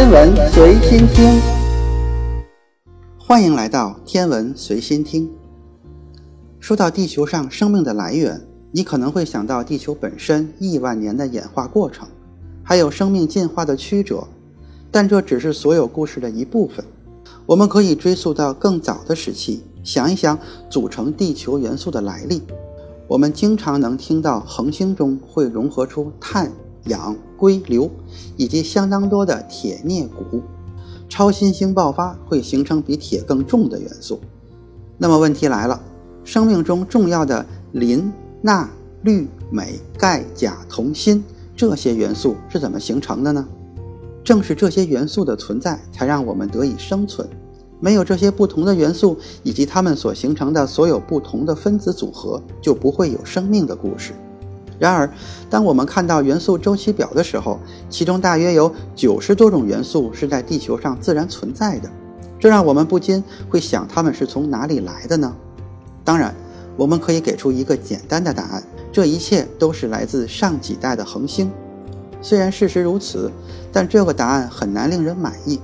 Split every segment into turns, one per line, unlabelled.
天文随心听，欢迎来到天文随心听。说到地球上生命的来源，你可能会想到地球本身亿万年的演化过程，还有生命进化的曲折，但这只是所有故事的一部分。我们可以追溯到更早的时期，想一想组成地球元素的来历。我们经常能听到恒星中会融合出碳、氧、硅、硫，以及相当多的铁、镍、钴。超新星爆发会形成比铁更重的元素。那么问题来了，生命中重要的磷、钠、氯、镁、钙、钾、铜、锌这些元素是怎么形成的呢？正是这些元素的存在，才让我们得以生存。没有这些不同的元素以及它们所形成的所有不同的分子组合，就不会有生命的故事。然而，当我们看到元素周期表的时候，其中大约有九十多种元素是在地球上自然存在的，这让我们不禁会想，它们是从哪里来的呢？当然，我们可以给出一个简单的答案：这一切都是来自上几代的恒星。虽然事实如此，但这个答案很难令人满意。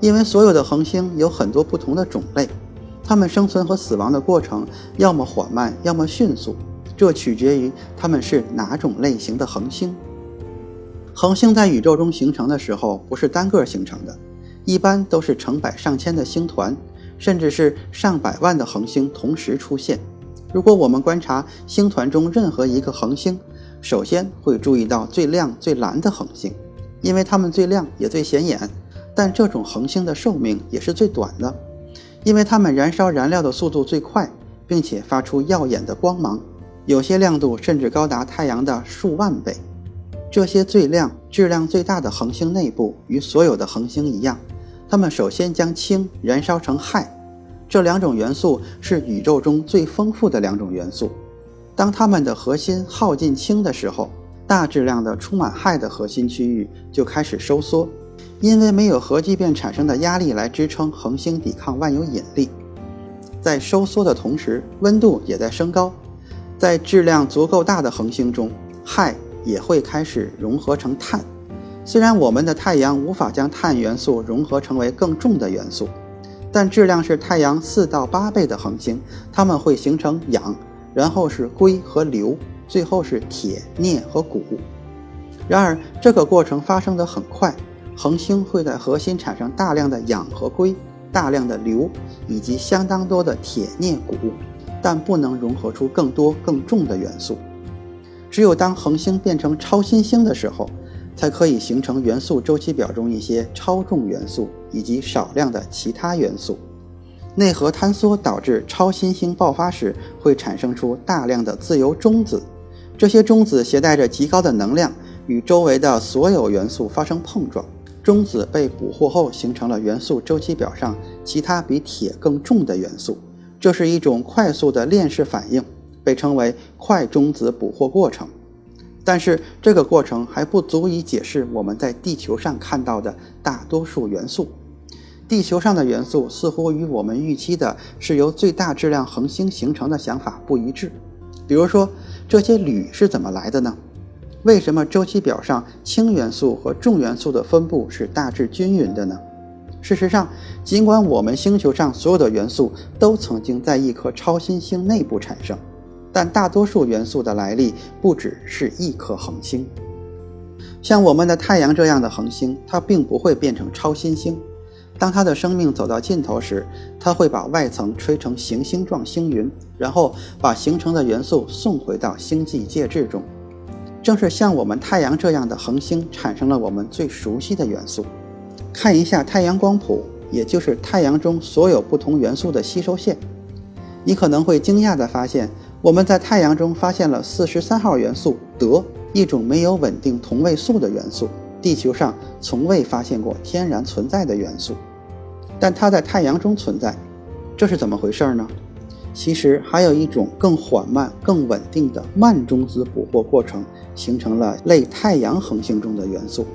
因为所有的恒星有很多不同的种类，它们生存和死亡的过程要么缓慢，要么迅速，这取决于它们是哪种类型的恒星。恒星在宇宙中形成的时候不是单个形成的，一般都是成百上千的星团，甚至是上百万的恒星同时出现。如果我们观察星团中任何一个恒星，首先会注意到最亮最蓝的恒星，因为它们最亮也最显眼。但这种恒星的寿命也是最短的，因为它们燃烧燃料的速度最快，并且发出耀眼的光芒，有些亮度甚至高达太阳的数万倍。这些最亮、质量最大的恒星内部与所有的恒星一样，它们首先将氢燃烧成氦，这两种元素是宇宙中最丰富的两种元素。当它们的核心耗尽氢的时候，大质量的充满氦的核心区域就开始收缩。因为没有核聚变产生的压力来支撑恒星抵抗万有引力，在收缩的同时，温度也在升高。在质量足够大的恒星中，氦也会开始融合成碳。虽然我们的太阳无法将碳元素融合成为更重的元素，但质量是太阳四到八倍的恒星，它们会形成氧，然后是硅和硫，最后是铁、镍和钴。然而，这个过程发生的很快。恒星会在核心产生大量的氧和硅、大量的硫以及相当多的铁、镍、钴，但不能融合出更多更重的元素。只有当恒星变成超新星的时候，才可以形成元素周期表中一些超重元素以及少量的其他元素。内核坍缩导致超新星爆发时会产生出大量的自由中子，这些中子携带着极高的能量，与周围的所有元素发生碰撞。中子被捕获后，形成了元素周期表上其他比铁更重的元素。这是一种快速的链式反应，被称为快中子捕获过程。但是，这个过程还不足以解释我们在地球上看到的大多数元素。地球上的元素似乎与我们预期的是由最大质量恒星形成的想法不一致。比如说，这些铝是怎么来的呢？为什么周期表上氢元素和重元素的分布是大致均匀的呢？事实上，尽管我们星球上所有的元素都曾经在一颗超新星内部产生，但大多数元素的来历不只是一颗恒星。像我们的太阳这样的恒星，它并不会变成超新星。当它的生命走到尽头时，它会把外层吹成行星状星云，然后把形成的元素送回到星际介质中。正是像我们太阳这样的恒星产生了我们最熟悉的元素。看一下太阳光谱，也就是太阳中所有不同元素的吸收线，你可能会惊讶地发现，我们在太阳中发现了四十三号元素德，一种没有稳定同位素的元素，地球上从未发现过天然存在的元素，但它在太阳中存在，这是怎么回事呢？其实还有一种更缓慢、更稳定的慢中子捕获过程，形成了类太阳恒星中的元素。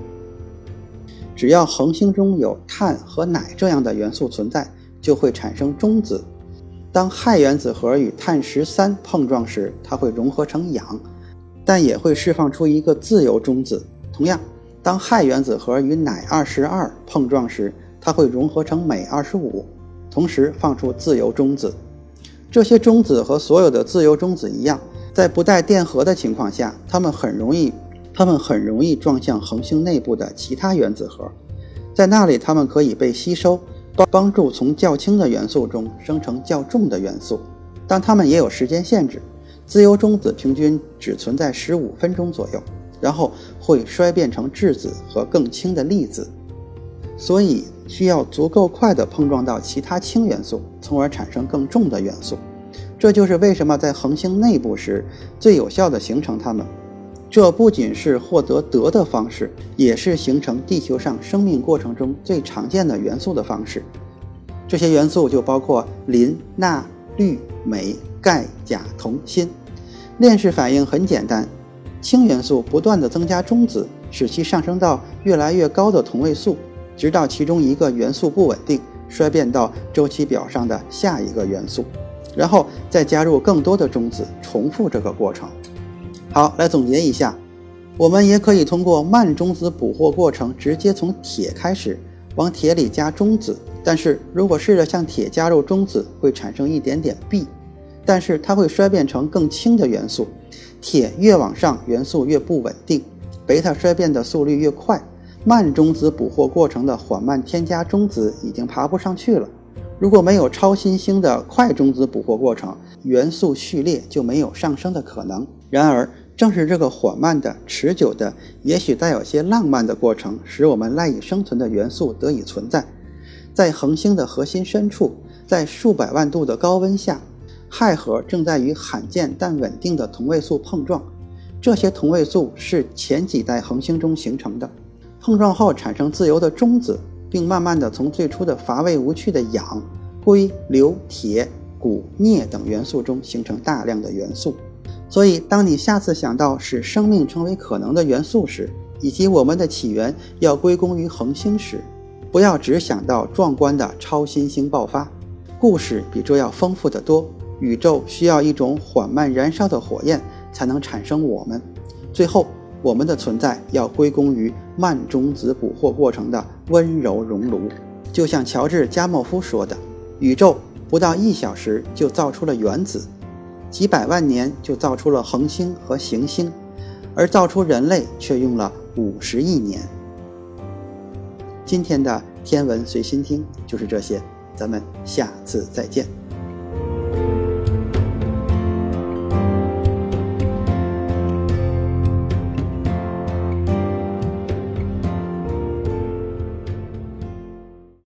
只要恒星中有碳和氖这样的元素存在，就会产生中子。当氦原子核与碳十三碰撞时，它会融合成氧，但也会释放出一个自由中子。同样，当氦原子核与氖二十二碰撞时，它会融合成镁二十五，同时放出自由中子。这些中子和所有的自由中子一样，在不带电荷的情况下，它们很容易，它们很容易撞向恒星内部的其他原子核，在那里它们可以被吸收，帮助从较轻的元素中生成较重的元素。但它们也有时间限制，自由中子平均只存在十五分钟左右。然后会衰变成质子和更轻的粒子，所以需要足够快的碰撞到其他氢元素，从而产生更重的元素。这就是为什么在恒星内部时最有效的形成它们。这不仅是获得德的方式，也是形成地球上生命过程中最常见的元素的方式。这些元素就包括磷、钠、氯、镁、钙、钾、铜、锌。链式反应很简单。氢元素不断地增加中子，使其上升到越来越高的同位素，直到其中一个元素不稳定，衰变到周期表上的下一个元素，然后再加入更多的中子，重复这个过程。好，来总结一下，我们也可以通过慢中子捕获过程，直接从铁开始，往铁里加中子。但是如果试着向铁加入中子，会产生一点点 B，但是它会衰变成更轻的元素。铁越往上，元素越不稳定，贝塔衰变的速率越快。慢中子捕获过程的缓慢添加中子已经爬不上去了。如果没有超新星的快中子捕获过程，元素序列就没有上升的可能。然而，正是这个缓慢的、持久的、也许带有些浪漫的过程，使我们赖以生存的元素得以存在。在恒星的核心深处，在数百万度的高温下。氦核正在与罕见但稳定的同位素碰撞，这些同位素是前几代恒星中形成的，碰撞后产生自由的中子，并慢慢的从最初的乏味无趣的氧、硅、硫、铁、钴、镍等元素中形成大量的元素。所以，当你下次想到使生命成为可能的元素时，以及我们的起源要归功于恒星时，不要只想到壮观的超新星爆发，故事比这要丰富得多。宇宙需要一种缓慢燃烧的火焰才能产生我们。最后，我们的存在要归功于慢中子捕获过程的温柔熔炉。就像乔治·加莫夫说的：“宇宙不到一小时就造出了原子，几百万年就造出了恒星和行星，而造出人类却用了五十亿年。”今天的天文随心听就是这些，咱们下次再见。